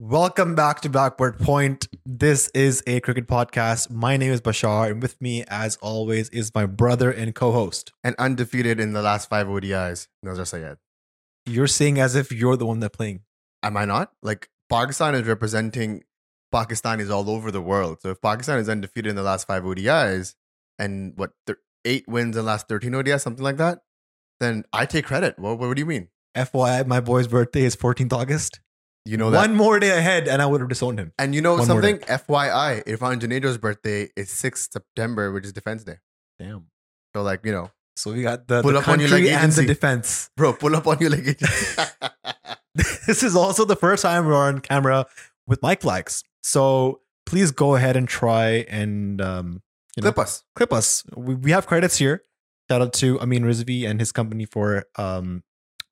Welcome back to Backward Point. This is a cricket podcast. My name is Bashar, and with me, as always, is my brother and co-host. and undefeated in the last five ODIs. Nazar Sayed. You're saying as if you're the one that playing. Am I not? Like Pakistan is representing Pakistanis all over the world. So if Pakistan is undefeated in the last five ODIs and what thir- eight wins in the last thirteen ODIs, something like that, then I take credit. What, what do you mean? FYI, my boy's birthday is 14th August. You know that. One more day ahead, and I would have disowned him. and you know one more something? FYI, Irfan Janejo's birthday is 6th September, which is Defense Day. Damn. So like, you know, So we got the, Pull the up on your country leg and the agency. defense. bro, pull up on your leg. this is also the first time we're on camera with mic flags. So please go ahead and try and um, you know, Clip us. clip us. We, we have credits here. Shout out to Amin Rizvi and his company for um,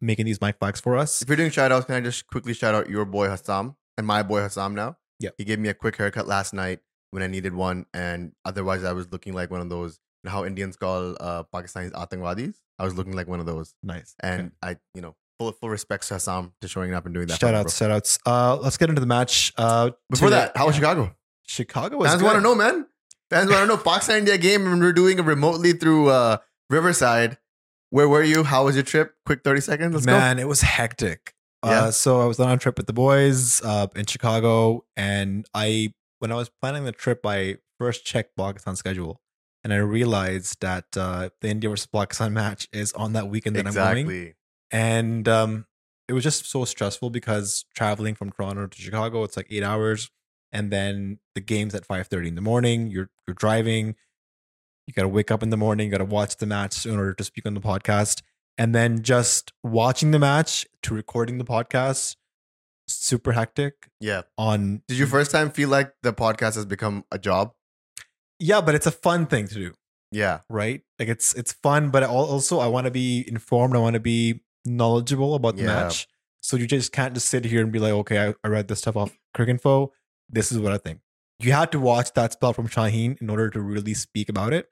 making these mic flags for us. If you're doing shout outs, can I just quickly shout out your boy Hassam and my boy Hassam now? Yeah. He gave me a quick haircut last night when I needed one. And otherwise, I was looking like one of those, you know how Indians call uh, Pakistanis Atangwadis? I was looking like one of those. Nice. And I, you know, full, full respect to Hassam to showing up and doing that. shout outs, shout outs. Uh, let's get into the match. Uh. Before today- that, how was yeah. Chicago? Chicago was Fans want to know, man. Fans want to know. Pakistan India game, and we're doing it remotely through uh, Riverside. Where were you? How was your trip? Quick 30 seconds. Let's go. Man, it was hectic. Yeah. Uh, so I was on a trip with the boys uh, in Chicago, and I when I was planning the trip, I first checked Pakistan schedule, and I realized that uh, the India versus Pakistan match is on that weekend that I'm going, and um, it was just so stressful because traveling from Toronto to Chicago, it's like eight hours, and then the game's at five thirty in the morning. You're you're driving. You got to wake up in the morning. You got to watch the match in order to speak on the podcast, and then just watching the match to recording the podcast. Super hectic. Yeah. On Did you first time feel like the podcast has become a job? yeah, but it's a fun thing to do. Yeah. right? Like it's it's fun, but also I want to be informed. I want to be knowledgeable about the Yeah. match. So you just can't just sit here and be like, okay, I, I read this stuff off Cricinfo. This is what I think. You had to watch that spell from Shaheen in order to really speak about it.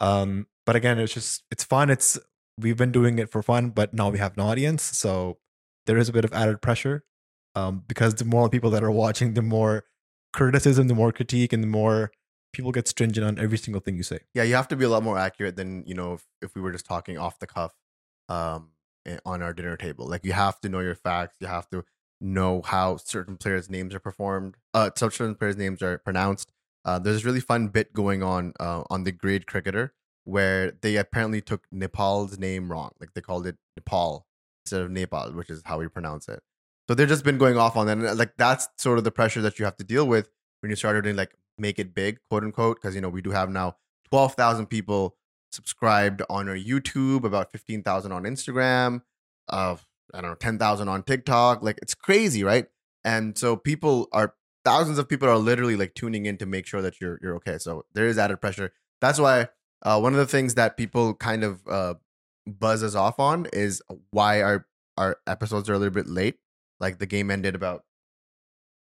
Um, but again, it's just it's fun. It's we've been doing it for fun, but now we have an audience, so there is a bit of added pressure. Um, because the more people that are watching, the more criticism, the more critique, and the more people get stringent on every single thing you say. Yeah, you have to be a lot more accurate than, you know, if, if we were just talking off the cuff um eh, on our dinner table. Like you have to know your facts. You have to know how certain players' names are performed. Uh certain players' names are pronounced. Uh, there's this really fun bit going on uh, on the Grade Cricketer where they apparently took Nepal's name wrong. Like they called it Nepal instead of Nepal, which is how we pronounce it. So they've just been going off on that. And like that's sort of the pressure that you have to deal with when you started to like make it big, quote unquote. Because you know, we do have now 12,000 people subscribed on our YouTube, about 15,000 on Instagram, uh, I don't know, 10,000 on TikTok. Like it's crazy, right? And so people are thousands of people are literally like tuning in to make sure that you're you're okay. So there is added pressure. That's why uh, one of the things that people kind of uh, buzz us off on is why our our episodes are a little bit late. Like the game ended about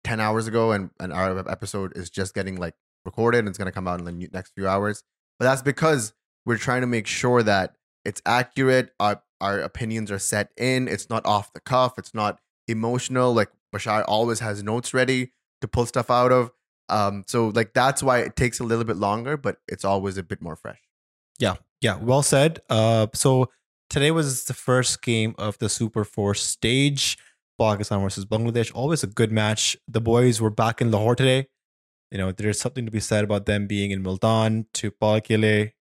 10 hours ago and, and our episode is just getting like recorded and it's going to come out in the next few hours. But that's because we're trying to make sure that it's accurate. Our, our opinions are set in. It's not off the cuff. It's not emotional. Like Bashar always has notes ready to pull stuff out of. Um, so like that's why it takes a little bit longer, but it's always a bit more fresh. Yeah, yeah, well said. Uh, so today was the first game of the Super Four stage, Pakistan versus Bangladesh. Always a good match. The boys were back in Lahore today. You know, there's something to be said about them being in Multan to Pallekele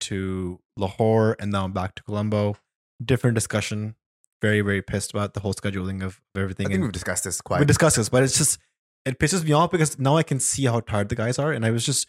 to Lahore and now back to Colombo. Different discussion. Very, very pissed about the whole scheduling of everything. I think and- we've discussed this quite. we discussed this, but it's just it pisses me off because now I can see how tired the guys are, and I was just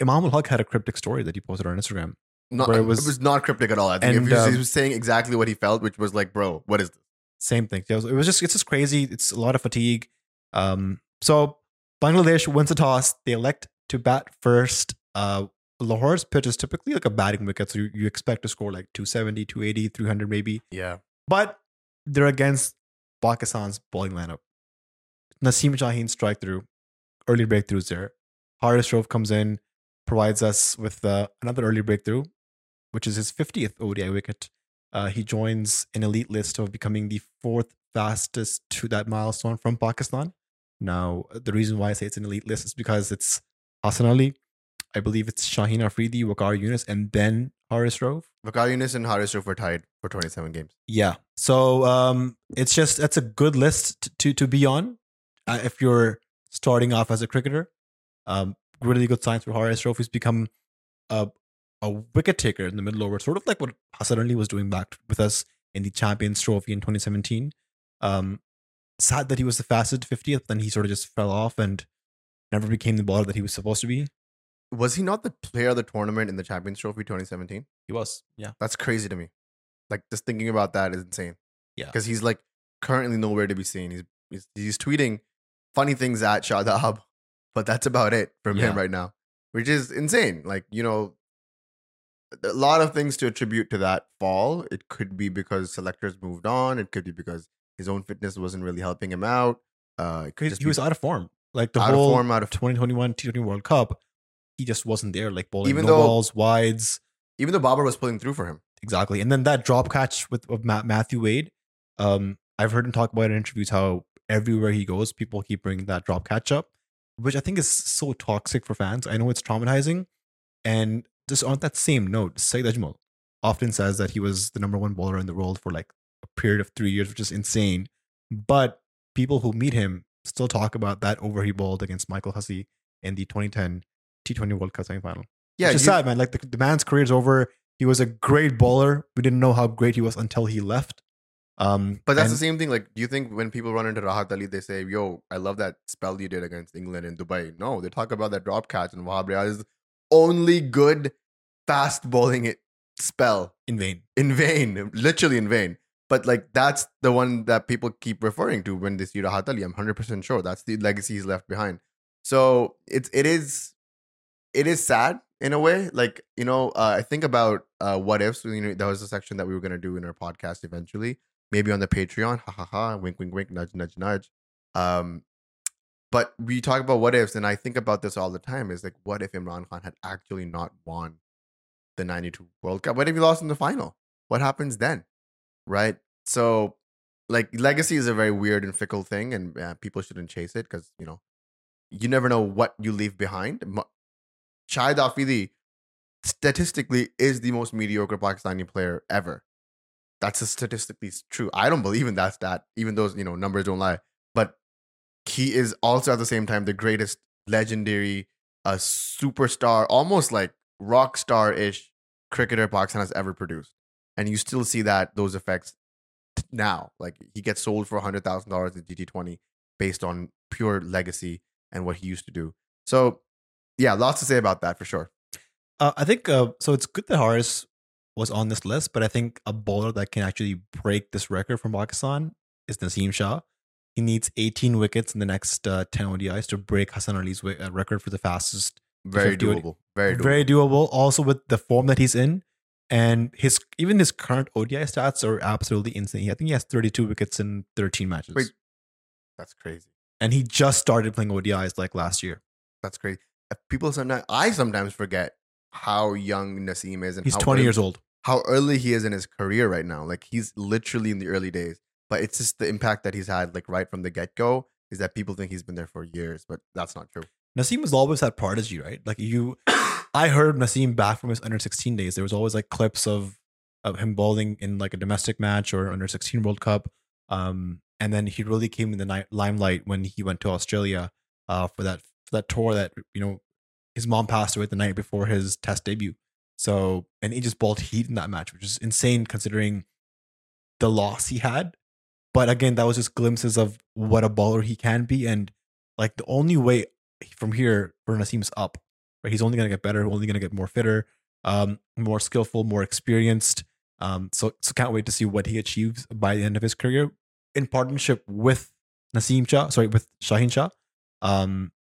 Imam Ul Haq had a cryptic story that he posted on Instagram. not, where it it, was- was, not cryptic at all. I think and, it was, he um, was saying exactly what he felt, which was like, bro, what is this? Same thing. It was, it was just it's just crazy. It's a lot of fatigue. Um, so Bangladesh wins the toss. They elect to bat first. Uh, Lahore's pitch is typically like a batting wicket, so you, you expect to score like 270, 280, 300 maybe. Yeah. But they're against Pakistan's bowling lineup. Naseem Shaheen strike through, early breakthroughs there. Haris Rauf comes in, provides us with uh, another early breakthrough, which is his 50th ODI wicket. Uh, he joins an elite list of becoming the fourth fastest to that milestone from Pakistan. Now, the reason why I say it's an elite list is because it's Hassan Ali, I believe it's Shaheen Afridi, Waqar Yunus, and then Haris Rauf. Waqar Yunus and Haris Rauf were tied for 27 games. Yeah. So um, it's just that's a good list to to be on uh, if you're starting off as a cricketer. Um, really good signs for Haris Rauf. He's become a a wicket taker in the middle over, sort of like what Hassan Ali was doing back with us in the Champions Trophy in 2017. Um, sad that he was the fastest 50th, then he sort of just fell off and never became the bowler that he was supposed to be. Was he not the player of the tournament in the Champions Trophy 2017? He was, yeah. That's crazy to me. Like just thinking about that is insane. Yeah. Because he's like currently nowhere to be seen. He's he's, he's tweeting funny things at Shadab, but that's about it from him right now, which is insane. Like you know, a lot of things to attribute to that fall. It could be because selectors moved on. It could be because his own fitness wasn't really helping him out. Uh, He, he was out of form. Like the out whole of form, out of 2021 T20 World Cup, he just wasn't there. Like bowling Even no though- balls, wides, even though Babar was pulling through for him. exactly. And then that drop catch with of Matthew Wade. Um, I've heard him talk about it in interviews how everywhere he goes, people keep bringing that drop catch up, which I think is so toxic for fans. I know it's traumatizing, and just on that same note, Saeed Ajmal often says that he was the number one bowler in the world for like a period of three years, which is insane. But people who meet him still talk about that over he bowled against Michael Hussey in the 2010 T20 World Cup semifinal. Yeah, Which is you- sad, man. Like the, the man's career's over. He was a great bowler. We didn't know how great he was until he left. Um, But that's and- the same thing. Like, do you think when people run into Rahat Ali, they say, "Yo, I love that spell you did against England in Dubai"? No, they talk about that drop catch and Wahab Riaz's only good fast bowling it spell in vain. in vain, literally in vain. But like that's the one that people keep referring to when they see Rahat Ali. I'm hundred percent sure that's the legacy he's left behind. So it's it is it is sad in a way. Like you know, uh, I think about uh, what ifs. You know, that was a section that we were gonna do in our podcast eventually, maybe on the Patreon. Ha ha ha! Wink, wink, wink. Nudge, nudge, nudge. Um, but we talk about what ifs, and I think about this all the time. Is like, what if Imran Khan had actually not won the '92 World Cup? What if he lost in the final? What happens then? Right. So, like, legacy is a very weird and fickle thing, and uh, people shouldn't chase it because you know you never know what you leave behind. Shahid Afridi statistically is the most mediocre Pakistani player ever. That's statistically true. I don't believe in that stat, even though you know numbers don't lie. But he is also at the same time the greatest legendary, a superstar, almost like rock star ish cricketer Pakistan has ever produced. And you still see that those effects now. Like he gets sold for hundred thousand dollars in GT20 based on pure legacy and what he used to do. So yeah, lots to say about that for sure. Uh, I think uh, so. It's good that Haris was on this list, but I think a bowler that can actually break this record from Pakistan is Naseem Shah. He needs 18 wickets in the next uh, 10 ODIs to break Hassan Ali's wi- uh, record for the fastest. Very doable. Very doable. Very doable. Also with the form that he's in, and his even his current ODI stats are absolutely insane. I think he has 32 wickets in 13 matches, Wait. That's crazy. and he just started playing ODIs like last year. That's crazy. People sometimes I sometimes forget how young Naseem is and He's how 20 early, years old. How early he is in his career right now. Like he's literally in the early days. But it's just the impact that he's had like right from the get go is that people think he's been there for years, but that's not true. Naseem was always that prodigy, right? Like you, I heard Naseem back from his under 16 days. There was always like clips of of him bowling in like a domestic match or under 16 World Cup. Um, and then he really came in the ni- limelight when he went to Australia uh, for that for that tour that you know his mom passed away the night before his Test debut. So and he just balled heat in that match, which is insane considering the loss he had. But again, that was just glimpses of what a baller he can be, and like the only way from here for Naseem's up. Right, he's only gonna get better, only gonna get more fitter, um, more skillful, more experienced. Um, so so can't wait to see what he achieves by the end of his career in partnership with Naseem Shah, sorry, with Shaheen Shah. Um,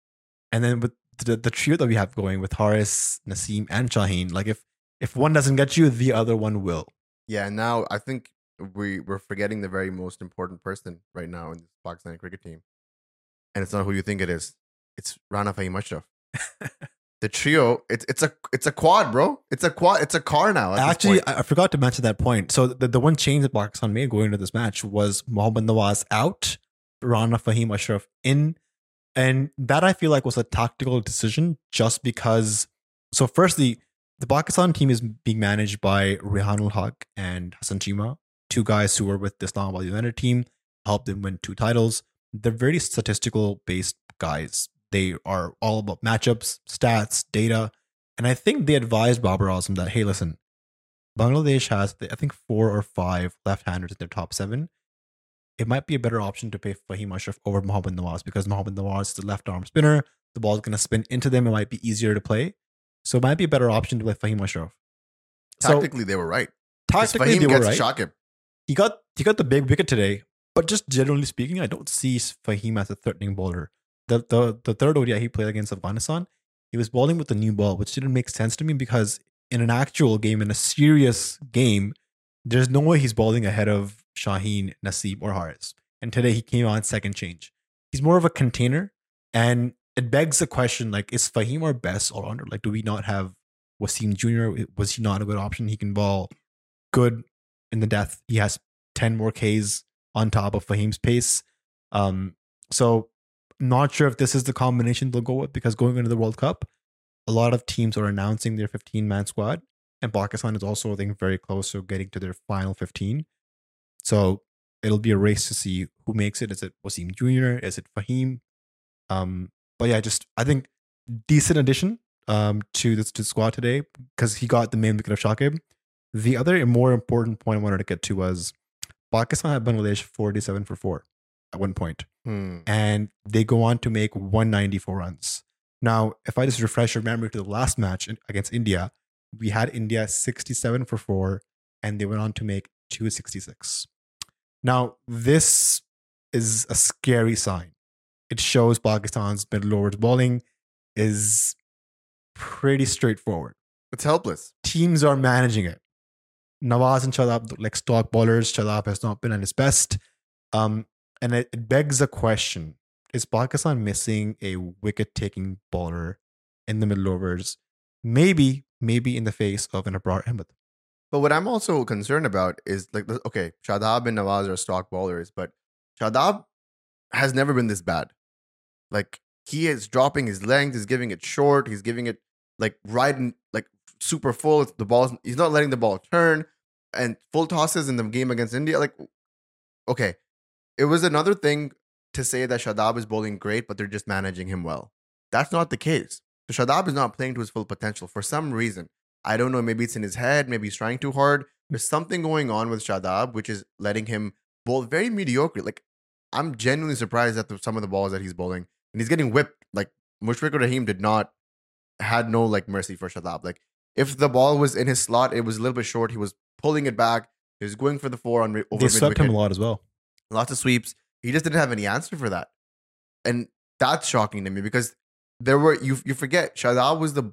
and then with the, the trio that we have going with Haris, Naseem, and Shaheen, like if if one doesn't get you, the other one will. Yeah, now I think we we're forgetting the very most important person right now in this Pakistani cricket team. And it's not who you think it is. It's Rana Faheem Ashraf. the trio, it's it's a it's a quad, bro. It's a quad. It's a car now. Actually. I, I forgot to mention that point. So the, the one change that Pakistan made going into this match was Mohammad Nawaz out, Rana Faheem Ashraf in, And that I feel like was a tactical decision just because. So, firstly, the Pakistan team is being managed by Rehanul Haq and Hassan Cheema, two guys who were with the Islamabad United team, helped them win two titles. They're very statistical based guys. They are all about matchups, stats, data. And I think they advised Babar Azam that, hey, listen, Bangladesh has, I think, four or five left handers in their top seven. It might be a better option to pay Faheem Ashraf over Mohammad Nawaz because Mohammad Nawaz is the left arm spinner. The ball's going to spin into them. It might be easier to play. So it might be a better option to play Faheem Ashraf. So Tactically, they were right. tactically, Faheem they were gets right. Shakib. He got he got the big wicket today, but just generally speaking, I don't see Faheem as a threatening bowler. The the the third ODI he played against Afghanistan, he was bowling with the new ball, which didn't make sense to me because in an actual game, in a serious game, there's no way he's bowling ahead of Shaheen, Naseem, or Haris. And today he came on second change. He's more of a container, and it begs the question: like, is Faheem our best all rounder? Like, do we not have Wasim Jr.? Was he not a good option? He can ball good in the death. He has 10 more Ks on top of Faheem's pace. Um, so not sure if this is the combination they'll go with because going into the World Cup, a lot of teams are announcing their 15 man squad, and Pakistan is also, I think, very close to getting to their final 15. So it'll be a race to see who makes it. Is it Wasim Jr.? Is it Faheem? Um, but yeah, just I think decent addition um, to this to the squad today because he got the main wicket of Shakib. The other more important point I wanted to get to was Pakistan had Bangladesh 47 for 4 at one point, Hmm. and they go on to make 194 runs. Now, if I just refresh your memory to the last match against India, we had India 67 for 4, and they went on to make 266. Now, this is a scary sign. It shows Pakistan's middle overs bowling is pretty straightforward It's helpless. teams are managing it. Nawaz and Shadab look like stock bowlers. Shadab has not been at his best. Um, and it, it begs the question is Pakistan missing a wicket taking bowler in the middle overs? Maybe, maybe in the face of an Abrar Ahmed. But what I'm also concerned about is like, okay, Shadab and Nawaz are stock bowlers, but Shadab has never been this bad. Like he is dropping his length, he's giving it short, he's giving it like right in like super full. It's the ball, he's not letting the ball turn and full tosses in the game against India. Like, okay, it was another thing to say that Shadab is bowling great, but they're just managing him well. That's not the case. So Shadab is not playing to his full potential for some reason. I don't know. Maybe it's in his head. Maybe he's trying too hard. There's something going on with Shadab, which is letting him bowl very mediocre. Like, I'm genuinely surprised at the, some of the balls that he's bowling. And he's getting whipped. Like, Mushfiqur Rahim did not, had no, like, mercy for Shadab. Like, if the ball was in his slot, it was a little bit short. He was pulling it back. He was going for the four on over They swept him a lot as well. lots of sweeps. He just didn't have any answer for that, and that's shocking to me because there were you you forget Shadab was the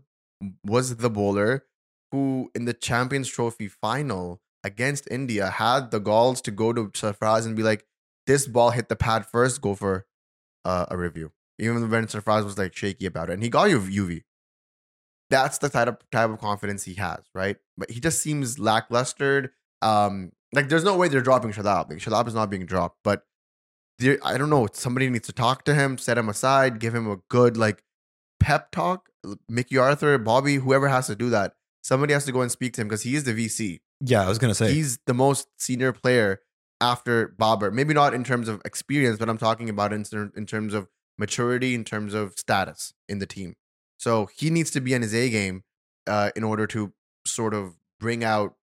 was the bowler who in the Champions Trophy final against India had the galls to go to Sarfraz and be like, "This ball hit the pad first. Go for uh, a review." Even when Sarfraz was like shaky about it, and he got you UV. That's the type of type of confidence he has, right? But he just seems lackluster. Um, like there's no way they're dropping Shadab. Like Shadab is not being dropped, but there, I don't know. Somebody needs to talk to him, set him aside, give him a good like pep talk. Mickey Arthur, Bobby, whoever has to do that. Somebody has to go and speak to him because he is the VC. Yeah, I was going to say. He's the most senior player after Babar. Maybe not in terms of experience, but I'm talking about in, in terms of maturity, in terms of status in the team. So he needs to be in his A game uh, in order to sort of bring out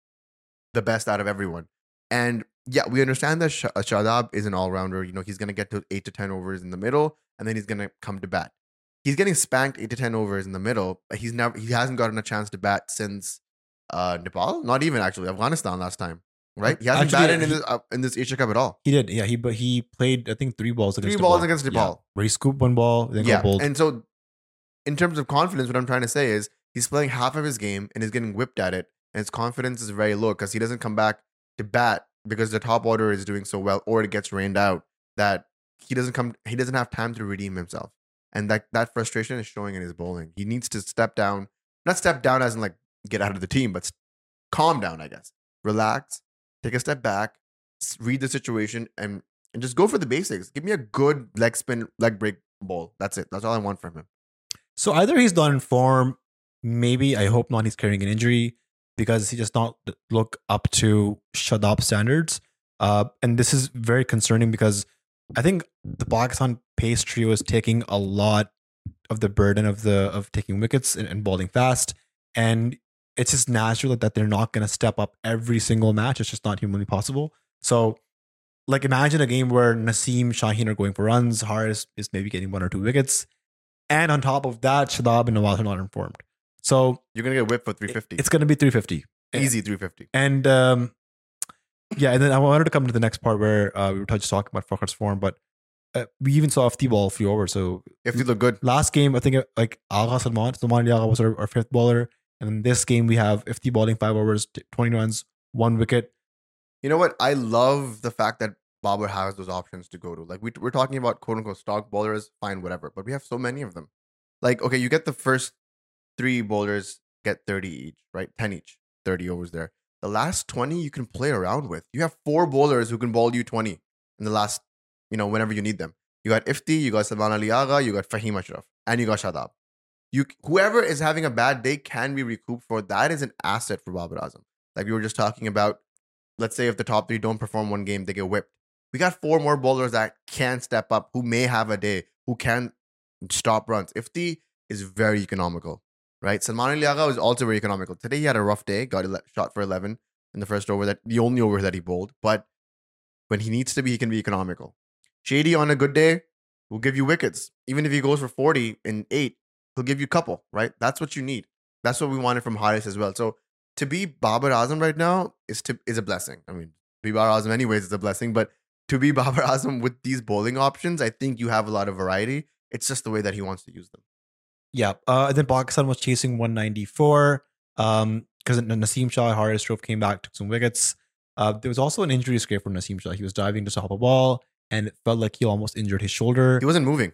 the best out of everyone. And yeah, we understand that Sh- Shadab is an all rounder. You know, he's going to get to eight to 10 overs in the middle, and then he's going to come to bat. He's getting spanked eight to 10 overs in the middle. But he's never, he hasn't gotten a chance to bat since uh, Nepal, not even actually Afghanistan last time, right? He hasn't Actually, batted in this, uh, in this Asia Cup at all. he did. Yeah, he but he played, I think, three balls against Three Nepal. balls against Yeah, Nepal. where he scooped one ball, then yeah, got bowled. and so in terms of confidence, what I'm trying to say is he's playing half of his game and he's getting whipped at it, and his confidence is very low because he doesn't come back to bat because the top order is doing so well, or it gets rained out that he doesn't come. He doesn't have time to redeem himself, and that that frustration is showing in his bowling. He needs to step down, not step down as in like get out of the team, but calm down. I guess relax, take a step back, read the situation, and and just go for the basics. Give me a good leg spin, leg break bowl. That's it. That's all I want from him. So either he's not in form, maybe I hope not. He's carrying an injury because he does not look up to Shadab standards. Uh, and this is very concerning because I think the Pakistan pace trio is taking a lot of the burden of the of taking wickets and, and bowling fast, and it's just natural that they're not going to step up every single match. It's just not humanly possible. So, like, imagine a game where Naseem Shaheen are going for runs, Haris is maybe getting one or two wickets, and on top of that, Shadab and Nawaz are not informed. So You're gonna get whipped for 350. it's going to be 350. easy 350. And um, yeah, and then I wanted to come to the next part where uh, we were just talking about Fakhar's form, but uh, we even saw Ifti ball a few overs. So If you look good, last game, I think uh, like Agha Salman, Salman Agha was our, our fifth bowler. And in this game, we have Ifti bowling five overs, 20 runs, one wicket. you know what? I love the fact that Babar has those options to go to. Like we, we're talking about quote unquote stock bowlers, fine, whatever. But we have so many of them. Like okay, you get the first three bowlers get 30 each, right? 10 each, 30 overs there. The last 20 you can play around with. You have four bowlers who can bowl you 20 in the last, you know, whenever you need them. You got Ifti, you got Salman you got Faheem Ashraf, and you got Shadab. You whoever is having a bad day can be recouped for that is an asset for Babar Azam. Like we were just talking about, let's say if the top three don't perform one game, they get whipped. We got four more bowlers that can step up, who may have a day, who can stop runs. Ifti is very economical, right? Salman Ali Agha was also very economical. Today he had a rough day, got ele- shot for 11 in the first over, that the only over that he bowled. But when he needs to be, he can be economical. Shady on a good day will give you wickets. Even if he goes for 40 in eight, he'll give you a couple, right? That's what you need. That's what we wanted from Haris as well. So to be Babar Azam right now is to is a blessing. I mean, be Babar Azam anyways is a blessing, but to be Babar Azam with these bowling options, I think you have a lot of variety. It's just the way that he wants to use them. Yeah. Uh, and then Pakistan was chasing 194 um, because Naseem Shah, Haris Rauf came back, took some wickets. Uh, there was also an injury scare for Naseem Shah. He was diving to stop a ball and it felt like he almost injured his shoulder. He wasn't moving.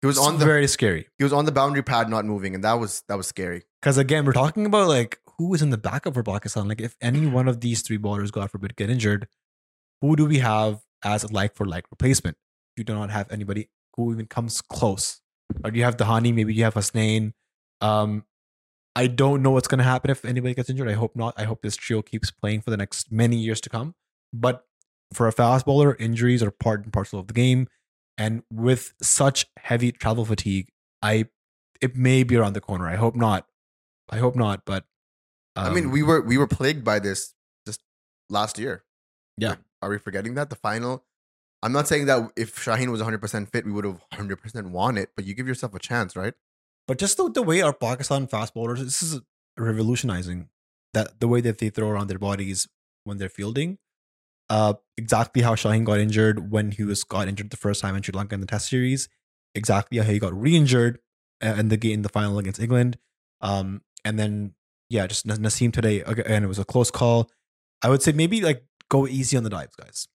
He was It's on the very scary. he was on the boundary pad, not moving, and that was that was scary. Because again, we're talking about like who is in the backup for Pakistan. Like if any one of these three bowlers, God forbid, get injured, who do we have as a like for like replacement? You do not have anybody who even comes close. Or you have Dahani? Maybe you have Hasnain. Um, I don't know what's going to happen if anybody gets injured. I hope not. I hope this trio keeps playing for the next many years to come. But for a fast bowler, injuries are part and parcel of the game. And with such heavy travel fatigue, I it may be around the corner. I hope not. I hope not. But I mean, um, we were we were plagued by this just last year. Yeah. Are we forgetting that the final? I'm not saying that if Shaheen was 100 percent fit, we would have 100 percent won it. But you give yourself a chance, right? But just the, the way our Pakistan fast bowlers, this is revolutionizing that the way that they throw around their bodies when they're fielding. Uh, exactly how Shaheen got injured when he was got injured the first time in Sri Lanka in the Test series. Exactly how he got re-injured uh, in the game in the final against England. Um, and then yeah, just Nas- Naseem today again. It was a close call. I would say maybe like go easy on the dives, guys.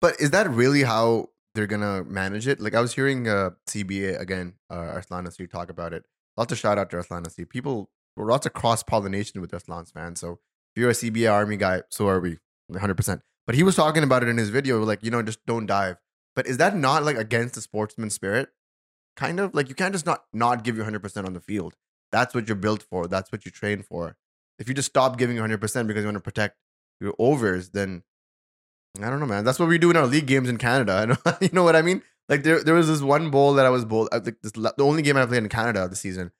But is that really how they're gonna manage it? Like I was hearing uh, CBA again, uh, Arslan Nasir talk about it. Lots of shout out to Arslan Nasir. People, lots of cross pollination with Arslan's fans. So if you're a CBA Army guy, so are we, 100. percent But he was talking about it in his video, like you know, just don't dive. But is that not like against the sportsman spirit? Kind of like you can't just not not give you 100 percent on the field. That's what you're built for. That's what you train for. If you just stop giving 100 percent because you want to protect your overs, then I don't know, man. That's what we do in our league games in Canada. I know, you know what I mean? Like there, there was this one bowl that I was bowl. This the only game I played in Canada this season.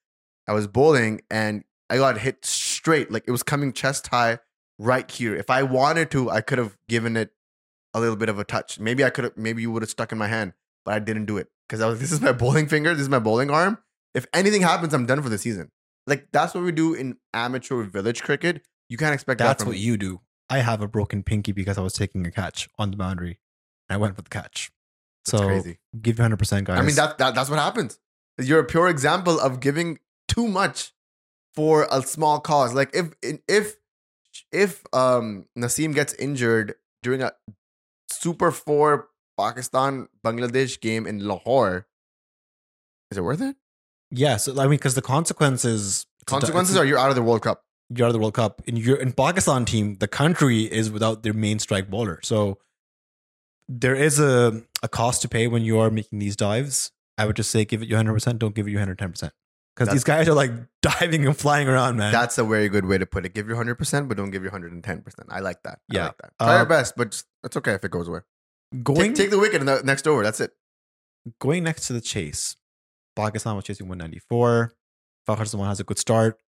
I was bowling and I got hit straight. Like it was coming chest high right here. If I wanted to, I could have given it a little bit of a touch. Maybe I could have. Maybe you would have stuck in my hand, but I didn't do it because I was. This is my bowling finger. This is my bowling arm. If anything happens, I'm done for the season. Like that's what we do in amateur village cricket. You can't expect that That's from what you do. I have a broken pinky because I was taking a catch on the boundary. And I went for the catch. That's so crazy. give you 100%, guys. I mean that, that that's what happens. You're a pure example of giving too much for a small cause. Like if if if um Naseem gets injured during a Super Four Pakistan Bangladesh game in Lahore, is it worth it? Yeah, so I mean, because the consequences Consequences are you're out of the World Cup. You're of the World Cup. In your in Pakistan team, the country is without their main strike bowler. So there is a, a cost to pay when you are making these dives. I would just say give it you 100%, don't give it you 110%. Because these guys are like diving and flying around, man. That's a very good way to put it. Give your hundred percent, but don't give your hundred and ten percent. I like that. I Yeah. like that. Try Uh, your best, but just, it's okay if it goes away. going Take, take the wicket in the next over. That's it. going next to the chase. Pakistan was chasing 194. Fakhar Zaman has a good start.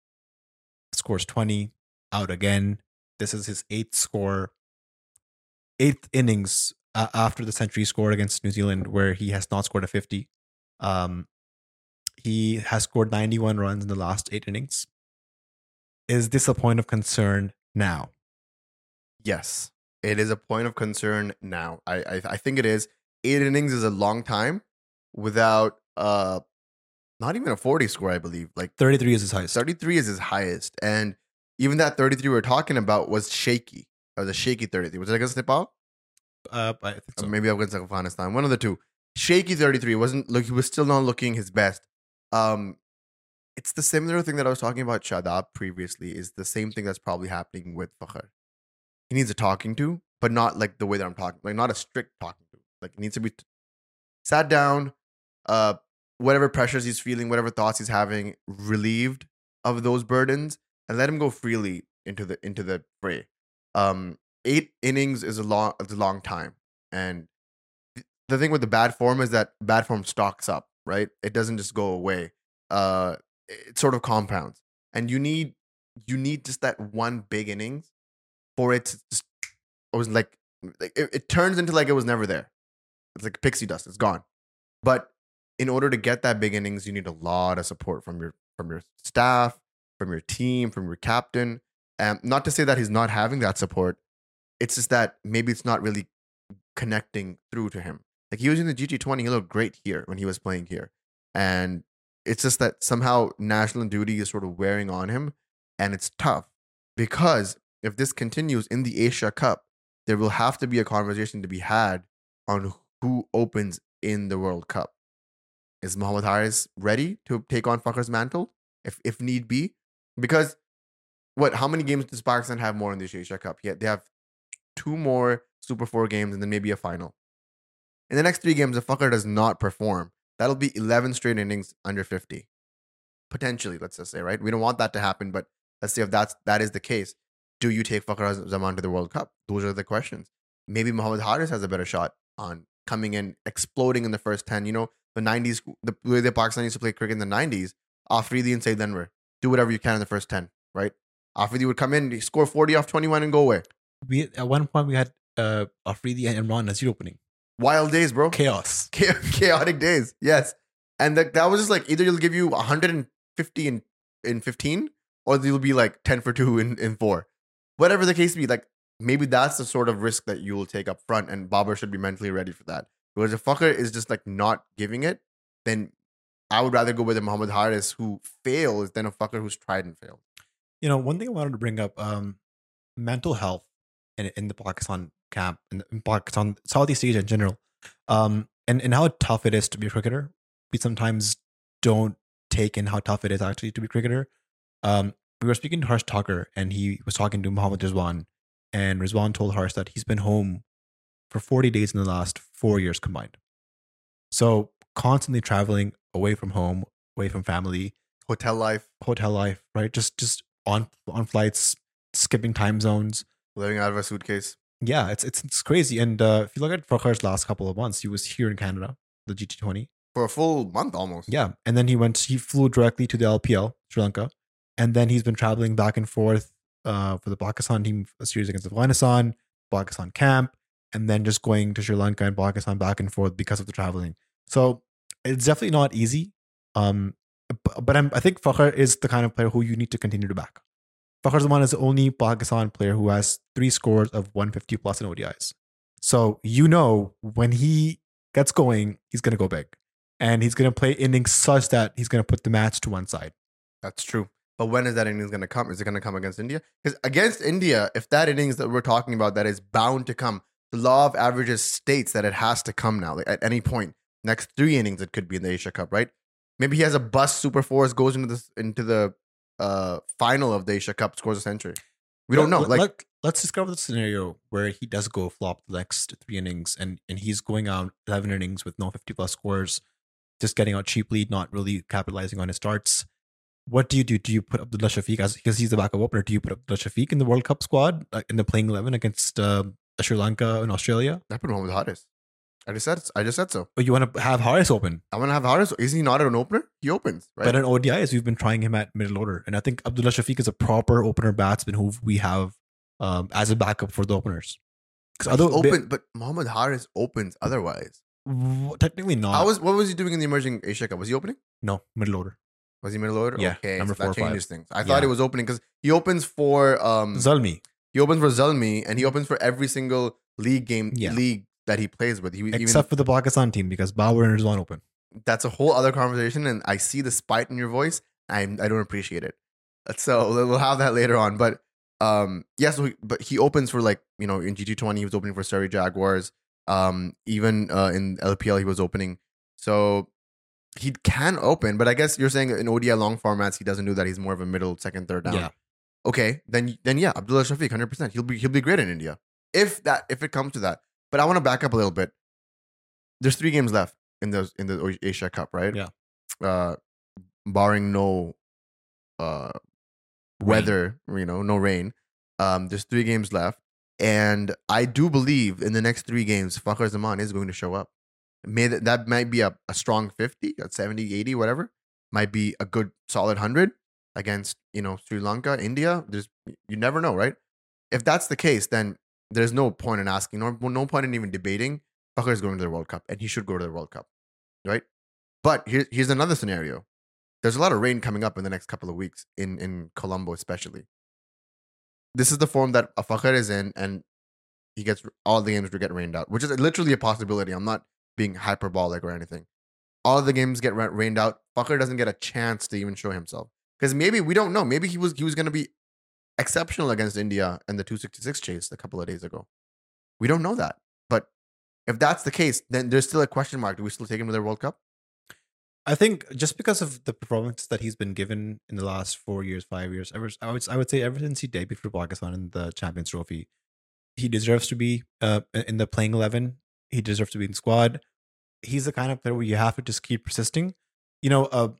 Scores 20. Out again. This is his eighth score, eighth innings uh, after the century scored against New Zealand, where he has not scored a 50. Um, he has scored 91 runs in the last eight innings. Is this a point of concern now? Yes, it is a point of concern now. I I, I think it is. Eight innings is a long time without uh, not even a forty score. I believe like 33 is his highest. 33 is his highest. And even that 33 we are talking about was shaky. It was a shaky 33. Was it against Nepal? Uh, I think Or so. maybe against Afghanistan. One of the two. Shaky 33. Wasn't look, he was still not looking his best. Um it's the similar thing that I was talking about Shadab previously, is the same thing that's probably happening with Fakhar. He needs a talking to, but not like the way that I'm talking, like not a strict talking to. Like it needs to be t- sat down, uh, whatever pressures he's feeling, whatever thoughts he's having, relieved of those burdens, and let him go freely into the into the fray. Um, eight innings is a long is a long time, and the thing with the bad form is that bad form stocks up, right? It doesn't just go away. Uh, it sort of compounds, and you need you need just that one big innings for it to just it was like, like it, it turns into like it was never there. It's like pixie dust. It's gone. But in order to get that big innings, you need a lot of support from your from your staff, from your team, from your captain. Um, not to say that he's not having that support. It's just that maybe it's not really connecting through to him. Like he was in the GT20, he looked great here when he was playing here. And it's just that somehow national duty is sort of wearing on him. And it's tough because if this continues in the Asia Cup, there will have to be a conversation to be had on who opens in the World Cup. Is Mohammad Haris ready to take on Fakhar's mantle if if need be? Because what? How many games does Pakistan have more in the Asia Cup? Yeah, they have two more Super Four games and then maybe a final. In the next three games, if Fakhar does not perform, that'll be eleven straight innings under fifty, potentially. Let's just say, right? We don't want that to happen, but let's say if that's that is the case, do you take Fakhar Zaman to the World Cup? Those are the questions. Maybe Mohammad Haris has a better shot on coming in, exploding in the first 10. You know, the 90s, the way the Pakistan used to play cricket in the 90s, Afridi and Saeed Anwar, do whatever you can in the first 10, right? Afridi would come in, score 40 off 21 and go away. We at one point we had uh Afridi and Imran Nazir opening. Wild days, bro. Chaos. Cha- chaotic days. Yes. And that, that was just like either you'll give you 150 in, in 15 or you'll be like 10 for 2 in, in 4. Whatever the case be, like maybe that's the sort of risk that you will take up front and Babar should be mentally ready for that. Because if Fakhar is just like not giving it, then I would rather go with a Muhammad Haris who fails than a Fakhar who's tried and failed. You know, one thing I wanted to bring up, um, mental health in, in the Pakistan camp, in, the, in Pakistan, Southeast Asia in general, um, and, and how tough it is to be a cricketer. We sometimes don't take in how tough it is actually to be a cricketer. Um, we were speaking to Harsh Thakur, and he was talking to Muhammad Rizwan, and Rizwan told Harsh that he's been home for 40 days in the last four years combined. So constantly traveling away from home, away from family, Hotel life, hotel life, right? Just just on on flights, skipping time zones. living out of a suitcase. Yeah, it's it's it's crazy. And uh, if you look at Fakhar's last couple of months, he was here in Canada, the GT20. For a full month almost. Yeah, and then he went. He flew directly to the LPL, Sri Lanka, and then he's been traveling back and forth uh, for the Pakistan team a series against Afghanistan, Pakistan camp, and then just going to Sri Lanka and Pakistan back and forth because of the traveling. So it's definitely not easy. Um, but, I'm, I think Fakhar is the kind of player who you need to continue to back. Fakhar Zaman is the only Pakistan player who has three scores of 150 plus in ODIs. So you know when he gets going, he's going to go big. And he's going to play innings such that he's going to put the match to one side. That's true. But when is that innings going to come? Is it going to come against India? Because against India, if that innings that we're talking about that is bound to come, the law of averages states that it has to come now. Like at any point, next three innings, it could be in the Asia Cup, right? Maybe he has a bust super fours, goes into the into the uh, final of the Asia Cup, scores a century. We don't know. Let, Like let, us discover the scenario where he does go flop the next three innings and, and he's going out 11 innings with no 50 plus scores, just getting out cheaply, not really capitalizing on his starts. What do you do? Do you put Abdullah Shafiq as because he's the backup opener? Do you put Abdullah Shafiq in the World Cup squad uh, in the playing eleven against uh, Sri Lanka and Australia? I put him with Haris. I just said I just said so. Or you want to have Haris open? I want to have Haris. Is he not an opener? He opens, right? But in ODIs, we've been trying him at middle order, and I think Abdullah Shafiq is a proper opener batsman who we have um, as a backup for the openers. Because other open, but Muhammad Haris opens otherwise. w- technically not. How was what was he doing in the emerging Asia Cup? Was he opening? no middle order. Was he middle order? Yeah, okay, number so four that five. changes things. I thought Yeah. he was opening because he opens for um Zalmi, he opens for Zalmi and he opens for every single league game Yeah. league that he plays with. He even except for the Pakistan team because Babar and Rizwan open. that's a whole other conversation and i see the spite in your voice i i don't appreciate it so we'll have that later on but um yes yeah, so but he opens for like you know in gt20 he was opening for surrey jaguars um even uh in lpl he was opening so he can open but i guess you're saying in odi long formats he doesn't do that he's more of a middle second third down Yeah. Okay then then yeah abdullah shafiq 100% he'll be he'll be great in india if that if it comes to that but i want to back up a little bit there's three games left in the in the Asia Cup, right? Yeah. Uh, barring no uh weather, you know, no rain. Um, there's three games left, and I do believe in the next three games, Fakhar Zaman is going to show up. May that, that might be a, a strong 50, a 70, 80, whatever. Might be a good solid 100 against, you know, Sri Lanka, India. There's you never know, right? If that's the case, then there's no point in asking, no, no point in even debating. Fakhar is going to the World Cup, and he should go to the World Cup, right? But here, here's another scenario. There's a lot of rain coming up in the next couple of weeks in in Colombo, especially. This is the form that Fakhar is in, and he gets all the games get rained out, which is literally a possibility. I'm not being hyperbolic or anything. All the games get rained out. Fakhar doesn't get a chance to even show himself because maybe we don't know. Maybe he was he was going to be exceptional against India and the 266 chase a couple of days ago. We don't know that, but if that's the case, then there's still a question mark. Do we still take him to the World Cup? I think just because of the performance that he's been given in the last four years, five years, ever I would I would say ever since he debuted for Pakistan in the Champions Trophy, he deserves to be uh, in the playing eleven. He deserves to be in squad. He's the kind of player where you have to just keep persisting. You know, uh,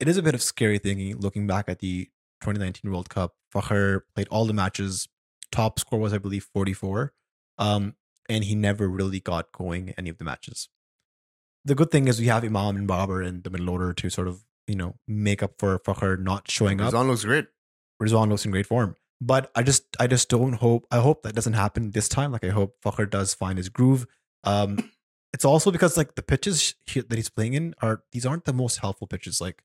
it is a bit of scary thinking looking back at the 2019 World Cup. Fakhar played all the matches. Top score was I believe 44, um, and he never really got going any of the matches the good thing is we have Imam and Babar in the middle order to sort of, you know, make up for Fakhar not showing up. Rizwan looks great. Rizwan looks in great form. But I just I just don't hope I hope that doesn't happen this time. Like I hope Fakhar does find his groove. Um it's also because like the pitches he, that he's playing in are these aren't the most helpful pitches. Like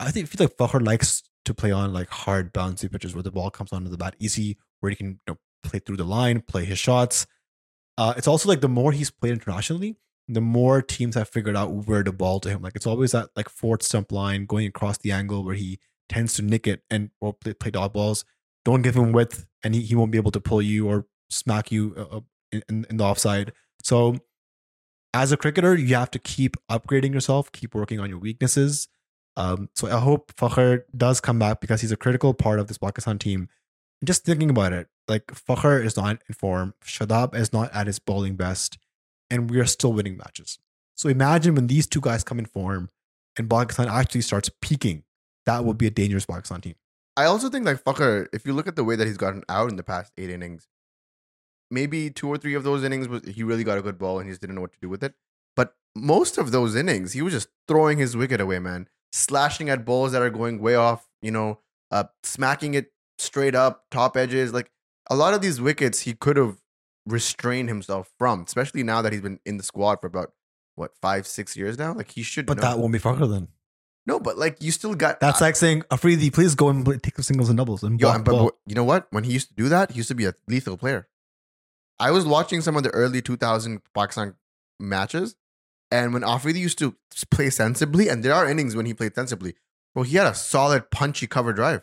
I think feel like Fakhar likes to play on like hard bouncy pitches where the ball comes onto the bat easy, where he can you know play through the line, play his shots. Uh, it's also like the more he's played internationally, the more teams have figured out where to ball to him. Like it's always that like fourth stump line going across the angle where he tends to nick it and or play, play dog balls. Don't give him width, and he, he won't be able to pull you or smack you uh, in, in the offside. So, as a cricketer, you have to keep upgrading yourself, keep working on your weaknesses. Um, so I hope Fakhar does come back because he's a critical part of this Pakistan team. Just thinking about it, like Fakhar is not in form, Shadab is not at his bowling best, and we are still winning matches. So imagine when these two guys come in form and Pakistan actually starts peaking, that would be a dangerous Pakistan team. I also think like Fakhar, if you look at the way that he's gotten out in the past eight innings, maybe two or three of those innings was he really got a good ball and he just didn't know what to do with it. But most of those innings, he was just throwing his wicket away, man, slashing at balls that are going way off, you know, uh, smacking it straight up, top edges. Like a lot of these wickets, he could have restrained himself from, especially now that he's been in the squad for about what five, six years now. Like he should. But know. that won't be Fakhar then. no, but like you still got That's like saying, Afridi, please go and play- take the singles and doubles and Yo, block but, ball. but you know what? When he used to do that, he used to be a lethal player. I was watching some of the early 2000 Pakistan matches, and when Afridi used to play sensibly, and there are innings when he played sensibly, well, he had a solid punchy cover drive.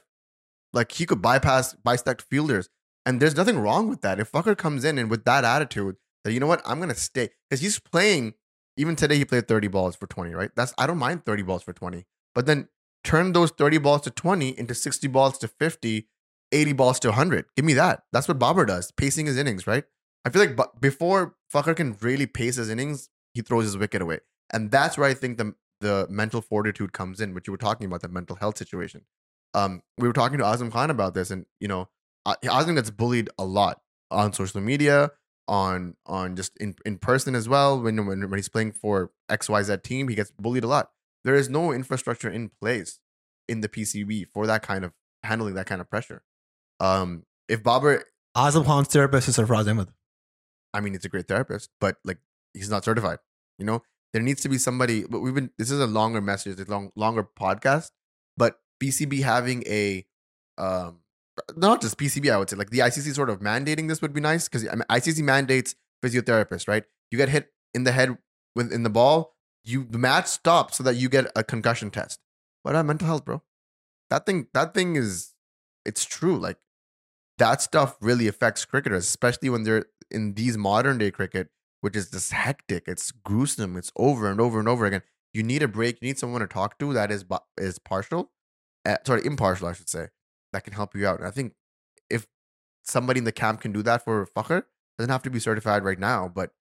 Like he could bypass, bisect fielders, and there's nothing wrong with that. If Fakhar comes in and with that attitude, that you know what, I'm gonna stay because he's playing. Even today, he played 30 balls for 20. Right? That's I don't mind 30 balls for 20, but then turn those 30 balls to 20 into 60 balls to 50 80 balls to 100. Give me that. That's what Babar does, pacing his innings, right? I feel like bu- before Fakhar can really pace his innings, he throws his wicket away. And that's where I think the the mental fortitude comes in, which you were talking about, the mental health situation. Um, we were talking to Azam Khan about this, and you know, Azam gets bullied a lot on social media, on on just in, in person as well. When, when when he's playing for XYZ team, he gets bullied a lot. There is no infrastructure in place in the PCB for that kind of handling that kind of pressure. Um, if Babar, Azam Khan's therapist is Sarfraz Ahmed. I mean, it's a great therapist, but like he's not certified. You know, there needs to be somebody. But we've been. This is a longer message, a long longer podcast. But PCB having a um not just PCB, I would say like the ICC sort of mandating this would be nice because I mean, ICC mandates physiotherapists, right? You get hit in the head with in the ball, you the match stops so that you get a concussion test. What about mental health, bro? That thing, that thing is, it's true. Like that stuff really affects cricketers, especially when they're in these modern day cricket, which is just hectic. It's gruesome. It's over and over and over again. You need a break. You need someone to talk to that is is partial, uh, sorry, impartial, I should say that can help you out. And I think if somebody in the camp can do that for Fakhar, doesn't have to be certified right now, but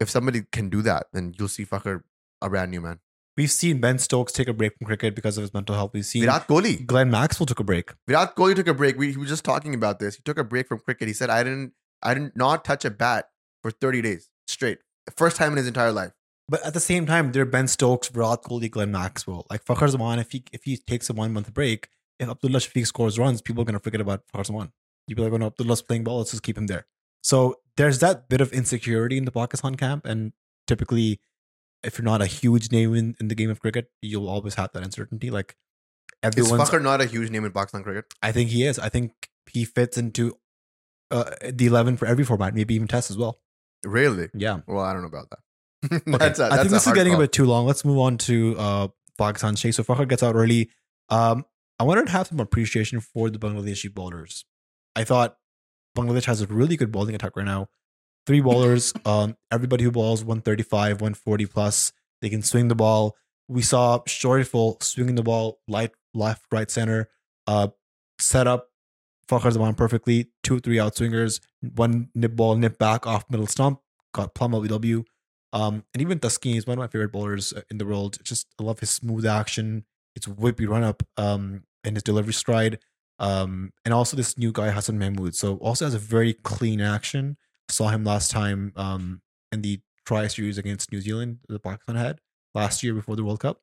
if somebody can do that, then you'll see Fakhar a brand new man. We've seen Ben Stokes take a break from cricket because of his mental health. We've seen Virat Kohli. Glenn Maxwell took a break. Virat Kohli took a break. We, he was just talking about this. He took a break from cricket. He said, "I didn't, I didn't not touch a bat for 30 days straight. First time in his entire life." But at the same time, they're Ben Stokes, Virat Kohli, Glenn Maxwell. Like Fakhar Zaman, if he if he takes a one month break, if Abdullah Shafiq scores runs, people are going to forget about Fakhar Zaman. You people are going to Abdullah's playing ball. Let's just keep him there. So there's that bit of insecurity in the Pakistan camp, and typically, if you're not a huge name in, in the game of cricket, you'll always have that uncertainty. Like is Fakhar not a huge name in Pakistan cricket? I think he is. I think he fits into uh, the eleven for every format, maybe even Test as well. Really? Yeah. Well, I don't know about that. that's okay. a, that's I think this is getting a bit too long. Let's move on to uh, Pakistan Chase. So Fakhar gets out early. Um, I wanted to have some appreciation for the Bangladeshi bowlers. I thought Bangladesh has a really good bowling attack right now. Three bowlers, um, everybody who bowls 135, 140 plus, they can swing the ball. We saw Shoriful swinging the ball light, left, right, center, uh, set up Fakhar Zaman perfectly. Two, three outswingers, one nip ball, nip back off middle stump, got plum LBW. Um, and even Taskeen is one of my favorite bowlers uh, in the world. Just I love his smooth action, its whippy run up. Um, in his delivery stride. Um, and also this new guy Hasan Mahmood. So also has a very clean action. Saw him last time um, in the tri series against New Zealand, the Pakistan had last year before the World Cup.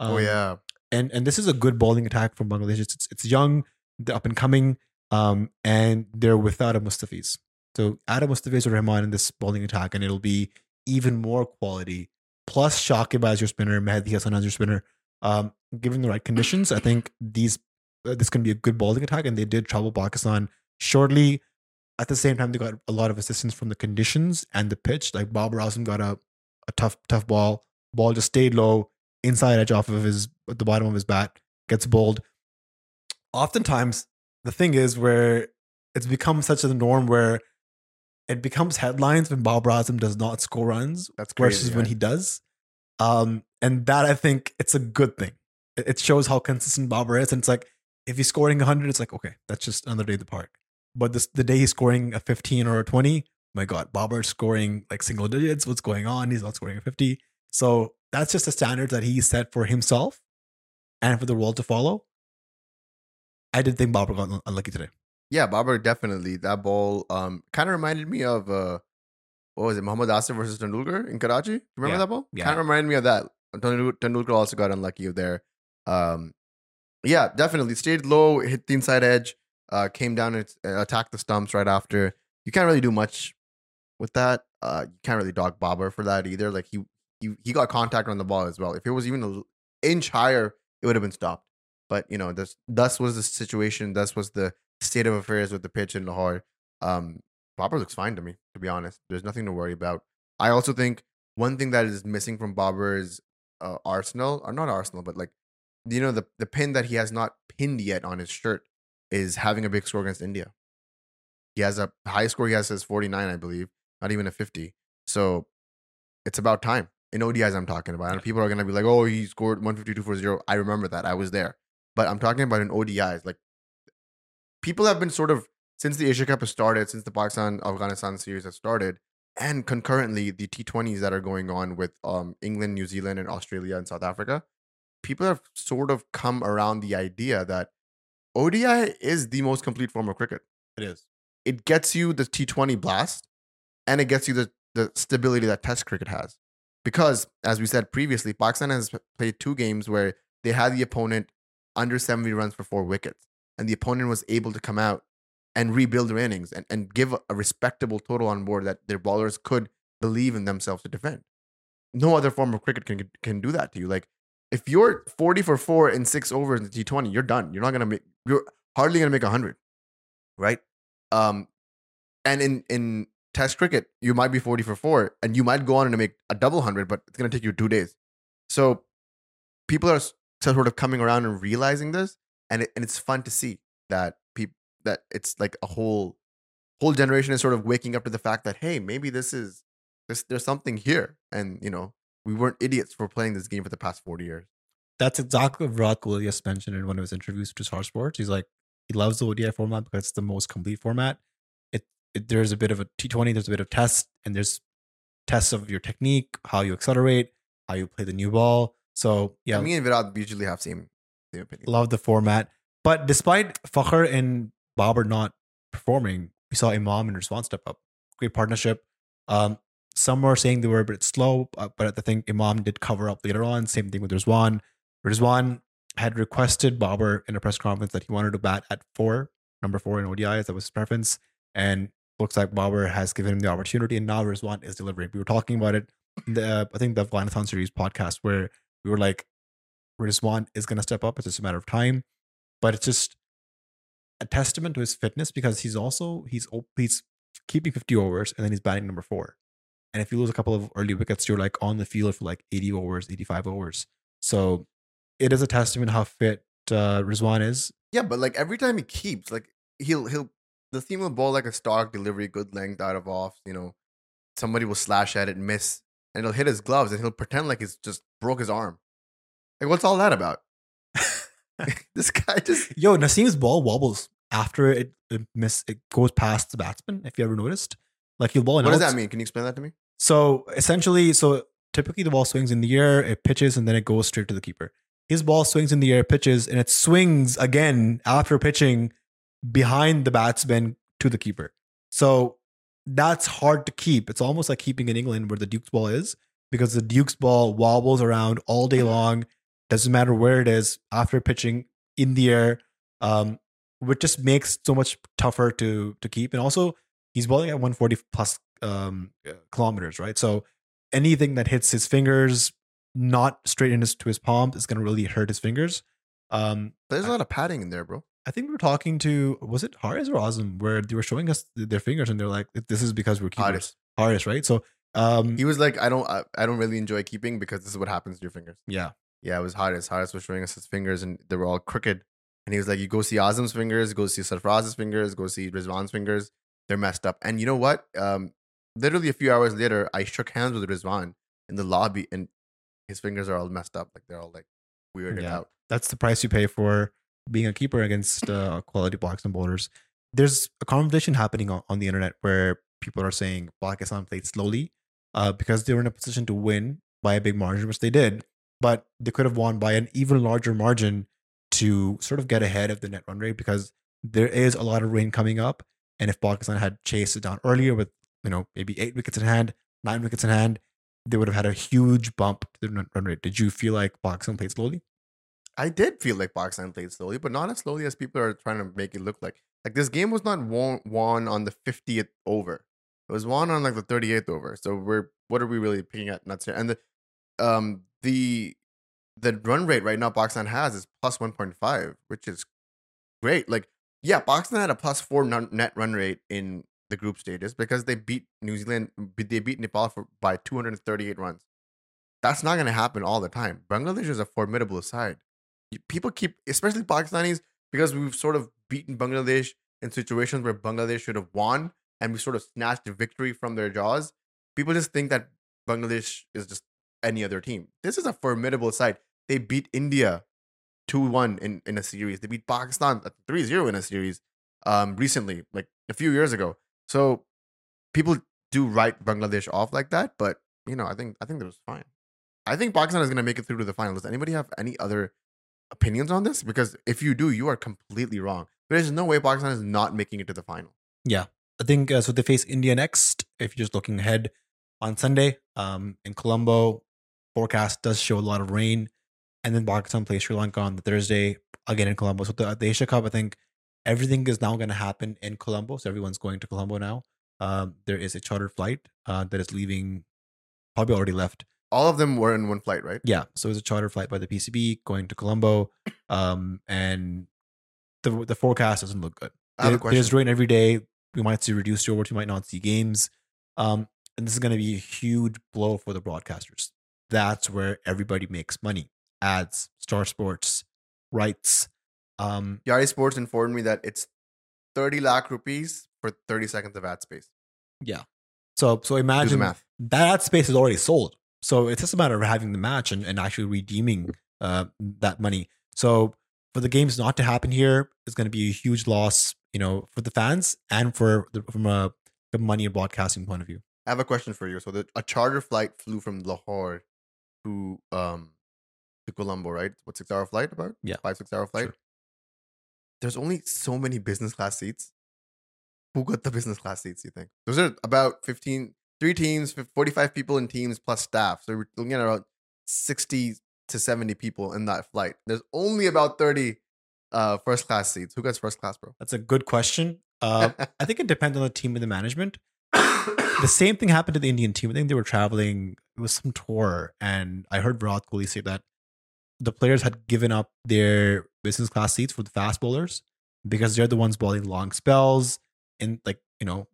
Oh, um, oh yeah. And and this is a good bowling attack from Bangladesh. It's it's young, they're up and coming, um, and they're without a Mustafiz. So add a Mustafizur Rahman in this bowling attack, and it'll be even more quality. Plus Shakib as your spinner, Mehidy Hasan as your spinner. Um, given the right conditions, I think these uh, this can be a good bowling attack, and they did trouble Pakistan shortly. At the same time, they got a lot of assistance from the conditions and the pitch. Like Babar Azam got a, a tough tough ball. Ball just stayed low, inside edge off of his the bottom of his bat, gets bowled. Oftentimes, the thing is where it's become such a norm where it becomes headlines when Babar Azam does not score runs That's crazy, versus when he does. Um, and that I think it's a good thing. It shows how consistent Babar is. And it's like, if he's scoring 100, it's like, okay, that's just another day at the park. But this, the day he's scoring a 15 or a 20, my God, Babar's scoring like single digits. What's going on? He's not scoring a 50. So that's just a standard that he set for himself and for the world to follow. I didn't think Babar got unlucky today. Yeah, Babar definitely. That ball um, kind of reminded me of uh, what was it, Mohammad Asif versus Tendulkar in Karachi? Remember yeah. that ball? Yeah. Kind of reminded me of that. Tendulkar also got unlucky there. Um, yeah, definitely stayed low, hit the inside edge, uh, came down and attacked the stumps right after. You can't really do much with that. Uh, you can't really dog Babar for that either. Like he he he got contact on the ball as well. If it was even an inch higher, it would have been stopped. But you know, this thus was the situation. Thus was the state of affairs with the pitch in Lahore. Um, Babar looks fine to me, to be honest. There's nothing to worry about. I also think one thing that is missing from Babar's uh, Arsenal, or not Arsenal, but like you know the the pin that he has not pinned yet on his shirt is having a big score against India. He has a high score. He has says 49, I believe, not even a 50. So it's about time. In ODIs, I'm talking about. And people are gonna be like, "Oh, he scored 152 for zero." I remember that. I was there. But I'm talking about in ODIs. Like people have been sort of since the Asia Cup has started, since the Pakistan Afghanistan series has started, and concurrently the T20s that are going on with um, England, New Zealand, and Australia and South Africa, people have sort of come around the idea that ODI is the most complete form of cricket. It is. It gets you the T20 blast and it gets you the, the stability that Test cricket has. Because, as we said previously, Pakistan has played two games where they had the opponent under 70 runs for four wickets, and the opponent was able to come out and rebuild their innings and, and give a, respectable total on board that their bowlers could believe in themselves to defend. No other form of cricket can can do that to you. Like if you're 40 for four in six overs in the T20, you're done. You're not gonna make you're hardly gonna make hundred. Right? Um and in in test cricket, you might be 40 for four and you might go on and make a double hundred, but it's gonna take you two days. So people are sort of coming around and realizing this, and it, and it's fun to see that people that it's like a whole whole generation is sort of waking up to the fact that hey, maybe this is this there's something here, and you know we weren't idiots for playing this game for the past forty years. That's exactly what Kohli mentioned in one of his interviews to Star Sports. He's like he loves the ODI format because it's the most complete format. It, it there's a bit of a T20, there's a bit of test, and there's tests of your technique, how you accelerate, how you play the new ball. So yeah, me and Virat usually have same same opinion. love the format. But despite Fakhar and Babar not performing, we saw Imam and Rizwan step up. Great partnership. Um, some were saying they were a bit slow, uh, but I think Imam did cover up later on. Same thing with Rizwan. Rizwan had requested Babar in a press conference that he wanted to bat at four, number four in ODIs. That was his preference. And looks like Babar has given him the opportunity, and now Rizwan is delivering. We were talking about it in the, I think, the Afghanistan series podcast where we were like, Rizwan is going to step up. It's just a matter of time. But it's just a testament to his fitness because he's also he's he's keeping 50 overs and then he's batting number four. And if you lose a couple of early wickets, you're like on the field for like 80 overs, 85 overs. So it is a testament how fit uh, Rizwan is. Yeah, but like every time he keeps, like he'll he'll the team will bowl like a stock delivery, good length out of off. You know, somebody will slash at it, miss, and he'll hit his gloves, and he'll pretend like he's just broke his arm. Like, what's all that about? this guy just Yo, Naseem's ball wobbles after it, it miss it goes past the batsman. If you ever noticed, like he'll ball. what does that mean? Can you explain that to me? So essentially, so typically the ball swings in the air, it pitches, and then it goes straight to the keeper. His ball swings in the air, pitches, and it swings again after pitching behind the batsman to the keeper. So that's hard to keep. It's almost like keeping in England where the Duke's ball is, because the Duke's ball wobbles around all day long. Doesn't matter where it is after pitching in the air, um, which just makes so much tougher to to keep. And also, he's bowling at 140 plus um, kilometers, right? So anything that hits his fingers, not straight into his, his palms, is going to really hurt his fingers. Um, There's a lot of padding in there, bro. I think we were talking to was it Haris or Azam where they were showing us their fingers and they're like, "This is because we're keepers." Haris. Haris, right? So, um, He was like, I don't, I, I don't really enjoy keeping because this is what happens to your fingers. yeah, Yeah, it was Haris. Haris was showing us his fingers, and they were all crooked. And he was like, "You go see Azam's fingers, go see Sarfraz's fingers, go see Rizwan's fingers. They're messed up." And you know what? Um, literally a few hours later, I shook hands with Rizwan in the lobby, and his fingers are all messed up. Like they're all like weirded Yeah. out. that's the price you pay for being a keeper against uh, quality blocks and bowlers. There's a conversation happening on, on the internet where people are saying Pakistan played slowly uh, because they were in a position to win by a big margin, which they did, but they could have won by an even larger margin to sort of get ahead of the net run rate because there is a lot of rain coming up. And if Pakistan had chased it down earlier with, you know, maybe eight wickets in hand, nine wickets in hand, they would have had a huge bump to the net run rate. Did you feel like Pakistan played slowly? I did feel like Pakistan played slowly, but not as slowly as people are trying to make it look like. Like this game was not won, won on the 50th over. It was won on like the 38th over. So we're what are we really picking at nuts here? And the um the the run rate right now Pakistan has is plus 1.5, which is great. Like yeah, Pakistan had a plus 4 non- net run rate in the group stages because they beat New Zealand they beat Nepal for by 238 runs. That's not going to happen all the time. Bangladesh is a formidable side people keep, especially Pakistanis, because we've sort of beaten Bangladesh in situations where Bangladesh should have won and we sort of snatched victory from their jaws. People just think that Bangladesh is just any other team. This is a formidable side. They beat India 2 1 in, in a series, they beat Pakistan 3 0 in a series um, recently, like a few years ago. So people do write Bangladesh off like that, but you know, I think I think that was fine. I think Pakistan is going to make it through to the final. Does anybody have any other opinions on this? Because if you do, you are completely wrong. There's no way Pakistan is not making it to the final. I think uh, so. They face India next. If you're just looking ahead on Sunday, um, in Colombo, forecast does show a lot of rain, and then Pakistan plays Sri Lanka on the Thursday again in Colombo. So the, the Asia Cup, I think everything is now going to happen in Colombo. So everyone's going to Colombo now. Um, there is a chartered flight uh, that is leaving, probably already left. All of them were in one flight, right? Yeah, so it's a charter flight by the PCB going to Colombo, um, and the the forecast doesn't look good. I have a There- There's rain every day. We might see reduced over. We might not see games. Um, and this is going to be a huge blow for the broadcasters. That's where everybody makes money: ads, Star Sports, rights. Um, Yari Sports informed me that it's 30 lakh rupees for 30 seconds of ad space. Yeah. So so imagine that ad space is already sold. So it's just a matter of having the match and, and actually redeeming uh, that money. So for the games not to happen here, it's going to be a huge loss, you know, for the fans and for the, from a the money and broadcasting point of view. I have a question for you. So the, a charter flight flew from Lahore to um to Colombo, right? What six hour flight about? Yeah. Five, six hour flight. Sure. There's only so many business class seats. Who got the business class seats, you think? Those are about 15, three teams, 45 people in teams plus staff. So we're looking at about 60 to 70 people in that flight. There's only about 30 uh first class seats. Who gets first class, bro? That's a good question. Uh, I think it depends on the team and the management. the same thing happened to the Indian team. I think they were traveling. It was some tour, and I heard Virat Kohli say that the players had given up their business class seats for the fast bowlers because they're the ones bowling long spells and like you know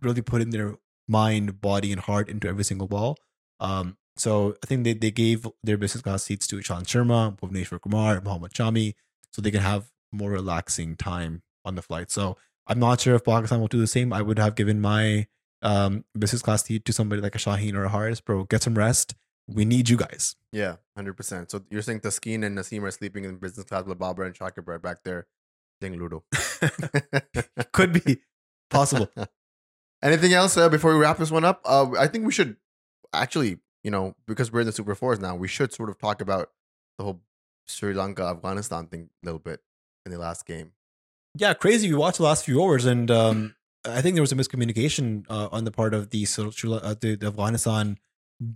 really putting their mind, body, and heart into every single ball. Um, so I think they, they gave their business class seats to Ishant Sharma, Bhuvneshwar Kumar, Mohammad Shami, so they can have more relaxing time on the flight. So I'm not sure if Pakistan will do the same. I would have given my um, business class seat to somebody like a Shaheen or a Haris. Bro, get some rest. We need you guys. Yeah, hundred percent. So you're saying Taskeen and Naseem are sleeping in business class with Babar and Shakib right back there playing Ludo. Could be possible. Anything else uh, before we wrap this one up? Uh, I think we should actually, you know, because we're in the Super Fours now, we should sort of talk about the whole Sri Lanka Afghanistan thing a little bit in the last game. Yeah, crazy. We watched the last few overs, and um, I think there was a miscommunication uh, on the part of the, uh, the the Afghanistan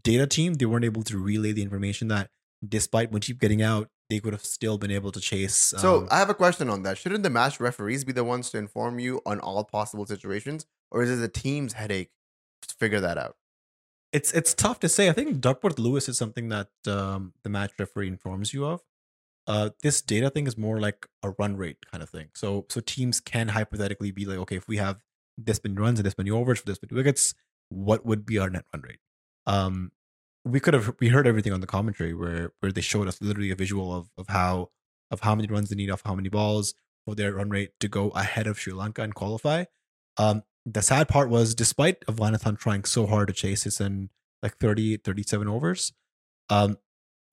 data team. They weren't able to relay the information that, despite Mujib getting out, they could have still been able to chase. So um, I have a question on that. Shouldn't the match referees be the ones to inform you on all possible situations, or is it the team's headache to figure that out? it's it's tough to say. I think Duckworth Lewis is something that um, the match referee informs you of. Uh, this data thing is more like a run rate kind of thing. So so teams can hypothetically be like, okay, if we have this many runs and this many overs for this many wickets, what would be our net run rate? Um, we could have we heard everything on the commentary where where they showed us literally a visual of of how of how many runs they need off how many balls for their run rate to go ahead of Sri Lanka and qualify. Um, the sad part was despite Afghanistan trying so hard to chase this in like 30 37 overs um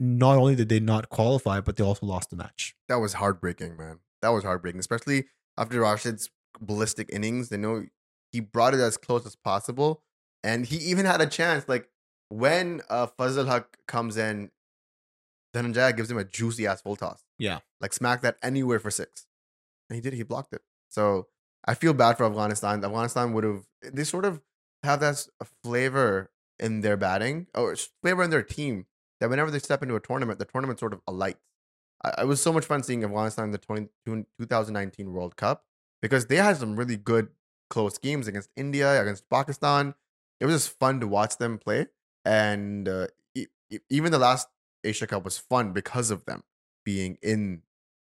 not only did they not qualify but they also lost the match That was heartbreaking, man. That was heartbreaking, especially after Rashid's ballistic innings. They know he brought it as close as possible, and he even had a chance. Like when uh, Fazal Haq comes in, Dhananjaya gives him a juicy ass full toss. Yeah. like smack that anywhere for six, and he did. He blocked it. So I feel bad for Afghanistan. Afghanistan would have. They sort of have that flavor in their batting or flavor in their team that whenever they step into a tournament, the tournament sort of alights. I, it was so much fun seeing Afghanistan in the 20, 2019 World Cup because they had some really good close games against India, against Pakistan. It was just fun to watch them play. And uh, e- even the last Asia Cup was fun because of them being in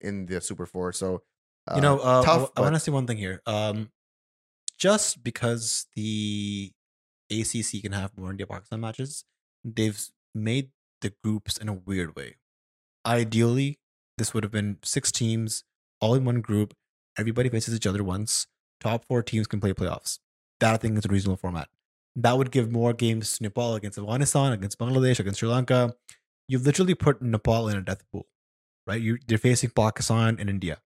in the Super Four. So, you know uh, tough, I, but- want to say one thing here um just because the acc can have more india pakistan matches they've made the groups in a weird way. Ideally this would have been six teams all in one group. Everybody faces each other once. Top four teams can play playoffs. That i think is a reasonable format. That would give more games to nepal against afghanistan against bangladesh against sri lanka. You've literally put nepal in a death pool right? You they're facing pakistan and india.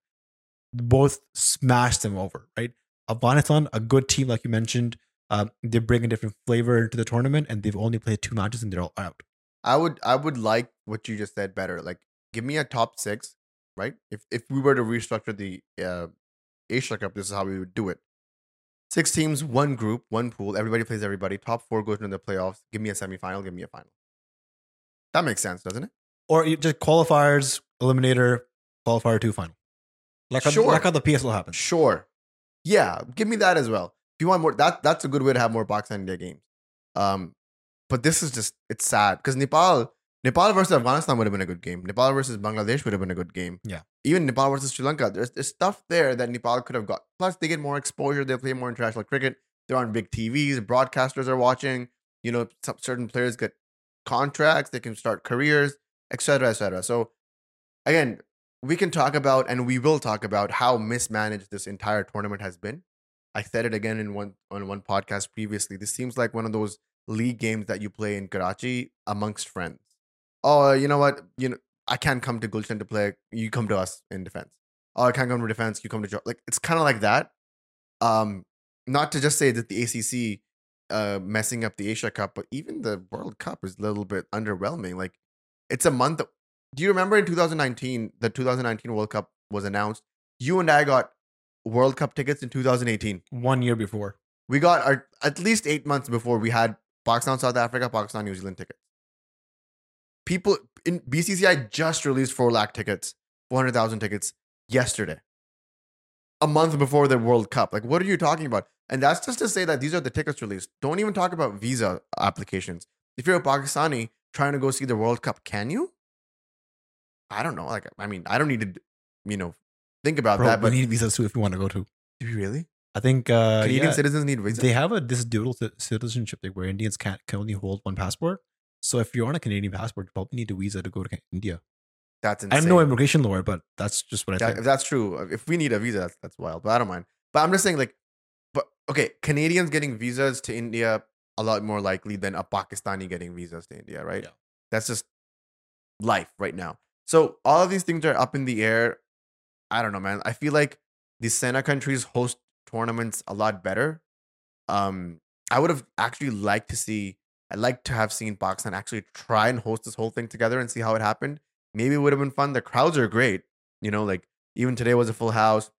Both smashed them over, right? Afghanistan, a good team, like you mentioned, Um, they bring a different flavor into the tournament, and they've only played two matches and they're all out. I would I would like what you just said better. Like give me a top six, right? If if we were to restructure the uh Asia Cup, this is how we would do it. Six teams, one group, one pool. Everybody plays everybody. Top four goes into the playoffs. Give me a semifinal. Give me a final. That makes sense, doesn't it? Or you just qualifiers, eliminator, qualifier two, final. Like how, like how the PSL happens. Sure. Yeah, give me that as well. If you want more, that that's a good way to have more box Pakistan India games. Um, but this is just it's sad because Nepal, Nepal versus Afghanistan would have been a good game. Nepal versus Bangladesh would have been a good game. Yeah. Even Nepal versus Sri Lanka, there's there's stuff there that Nepal could have got. Plus, they get more exposure. They play more international cricket. They're on big TVs. Broadcasters are watching. You know, some, certain players get contracts. They can start careers, etc., etc. So, again, we can talk about and we will talk about how mismanaged this entire tournament has been. I said it again in one on one podcast previously. This seems like one of those league games that you play in Karachi amongst friends. Oh, you know what? You know, I can't come to Gulshan to play. You come to us in defense. Oh, I can't come to defense. You come to jo-" like it's kind of like that. Um, not to just say that the ACC uh messing up the Asia Cup, but even the World Cup is a little bit underwhelming. Like it's a month. Do you remember in 2019 the 2019 World Cup was announced? You and I got World Cup tickets in 2018. One year before. We got our at least eight months before we had Pakistan, South Africa, Pakistan, New Zealand tickets. People in BCCI just released four lakh tickets, 400,000 tickets yesterday, a month before the World Cup. Like, what are you talking about? And that's just to say that these are the tickets released. Don't even talk about visa applications. If you're a Pakistani trying to go see the World Cup, can you? I don't know. Like, I mean, I don't need to, you know, think about Bro, that. But we need visas too if we want to go to. do you really? I think uh, Canadian yeah, citizens need visas. they have a this dual ci- citizenship thing where Indians can't can only hold one passport. So if you're on a Canadian passport, you probably need a visa to go to India. That's insane. I'm no immigration lawyer, but that's just what I That- think. if that's true, if we need a visa, that's, that's wild. But I don't mind. But I'm just saying, like, but okay, Canadians getting visas to India a lot more likely than a Pakistani getting visas to India, right? Yeah. That's just life right now. So all of these things are up in the air. I don't know, man. I feel like the Sena countries host tournaments a lot better. Um, I would have actually liked to see. I'd like to have seen Pakistan actually try and host this whole thing together and see how it happened. Maybe it would have been fun. The crowds are great. You know, like even today was a full house.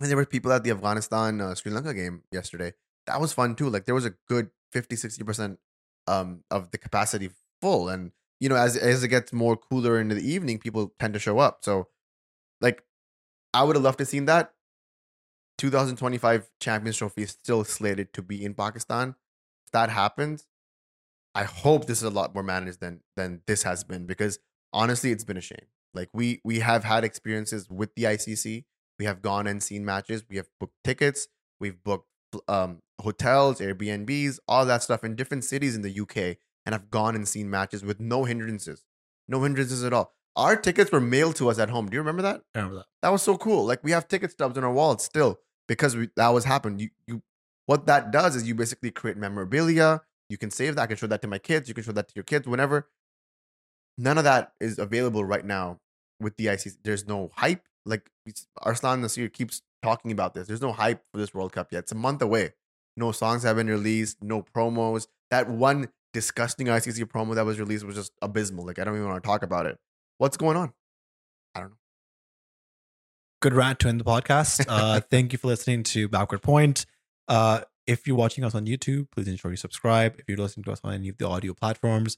And there were people at the Afghanistan uh, Sri Lanka game yesterday. That was fun too. Like there was a good 50, 60% um, of the capacity full. And, you know, as, as it gets more cooler into the evening, people tend to show up. So, like, I would have loved to seen that. 2025 Champions Trophy is still slated to be in Pakistan. If that happens, I hope this is a lot more managed than than this has been because honestly, it's been a shame. Like we we have had experiences with the ICC. We have gone and seen matches. We have booked tickets. We've booked um, hotels, Airbnbs, all that stuff in different cities in the UK, and have gone and seen matches with no hindrances, no hindrances at all. Our tickets were mailed to us at home. Do you remember that? I remember that. That was so cool. Like we have ticket stubs in our wallets still because we, that was happened. You you what that does is you basically create memorabilia. You can save that. I can show that to my kids. You can show that to your kids whenever. None of that is available right now with the ICC. There's no hype. Like Arslan Nasir keeps talking about this. There's no hype for this World Cup yet. It's a month away. No songs have been released. No promos. That one disgusting ICC promo that was released was just abysmal. Like I don't even want to talk about it. What's going on? I don't know. good rant to end the podcast. Uh, thank you for listening to Backward Point. Uh, if you're watching us on YouTube, please ensure you subscribe. If you're listening to us on any of the audio platforms,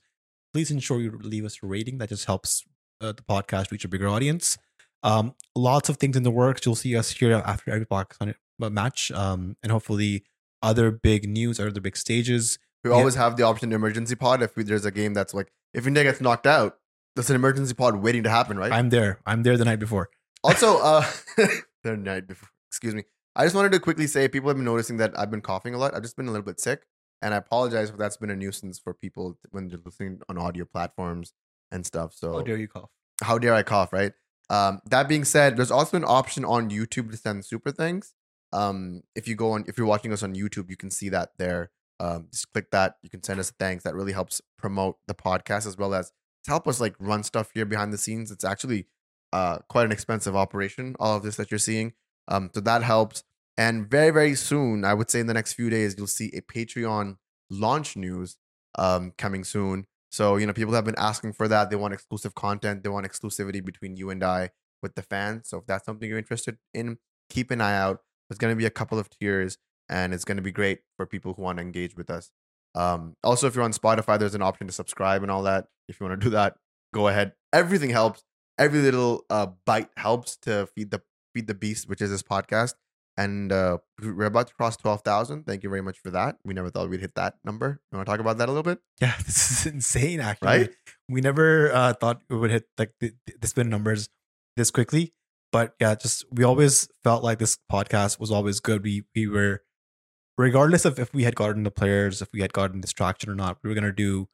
please ensure you leave us a rating. That just helps uh, the podcast reach a bigger audience. Um, lots of things in the works. You'll see us here after every Pakistan match, um, and hopefully other big news, or other big stages. We Yeah. always have the option to emergency pod if we, there's a game that's like if India gets knocked out, there's an emergency pod waiting to happen, right? I'm there. I'm there the night before. also, uh, the night before. Excuse me. I just wanted to quickly say people have been noticing that I've been coughing a lot. I've just been a little bit sick, and I apologize if that's been a nuisance for people when they're listening on audio platforms and stuff. So How dare you cough? how dare I cough, right? Um, that being said, there's also an option on YouTube to send super things. Um, if you go on, if you're watching us on YouTube, you can see that there. Um, just click that. You can send us thanks. That really helps promote the podcast as well as to help us like run stuff here behind the scenes. It's actually uh quite an expensive operation. All of this that you're seeing. Um, so that helps. And very, very soon, I would say in the next few days, you'll see a Patreon launch news um, coming soon. So, you know, people have been asking for that. They want exclusive content, they want exclusivity between you and I with the fans. So, if that's something you're interested in, keep an eye out. There's going to be a couple of tiers, and it's going to be great for people who want to engage with us. Um, also, if you're on Spotify, there's an option to subscribe and all that. If you want to do that, go ahead. Everything helps. Every little uh, bite helps to feed the feed the beast, which is this podcast. And uh, we're about to cross twelve thousand. Thank you very much for that. We never thought we'd hit that number. You want to talk about that a little bit? Yeah, this is insane. Actually, Right? We never uh, thought we would hit like the, the spin numbers this quickly. But yeah, just we always felt like this podcast was always good. We we were, regardless of if we had gotten the players, if we had gotten distraction or not, we were gonna do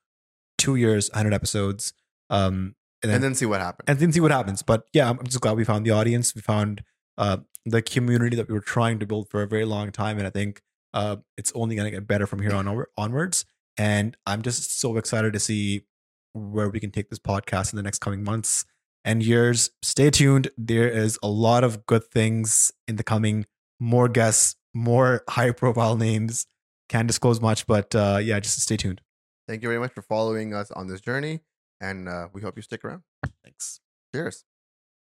two years, hundred episodes, um, and then And then see what happens. and then see what happens. But yeah, I'm just glad we found the audience. We found uh, the community that we were trying to build for a very long time, and I think uh, it's only going to get better from here on over, onwards. And I'm just so excited to see where we can take this podcast in the next coming months and years. Stay tuned. There is a lot of good things in the coming. More guests, more high profile names. Can't disclose much, but uh, yeah, just stay tuned. Thank you very much for following us on this journey, and uh, we hope you stick around. Thanks. Cheers.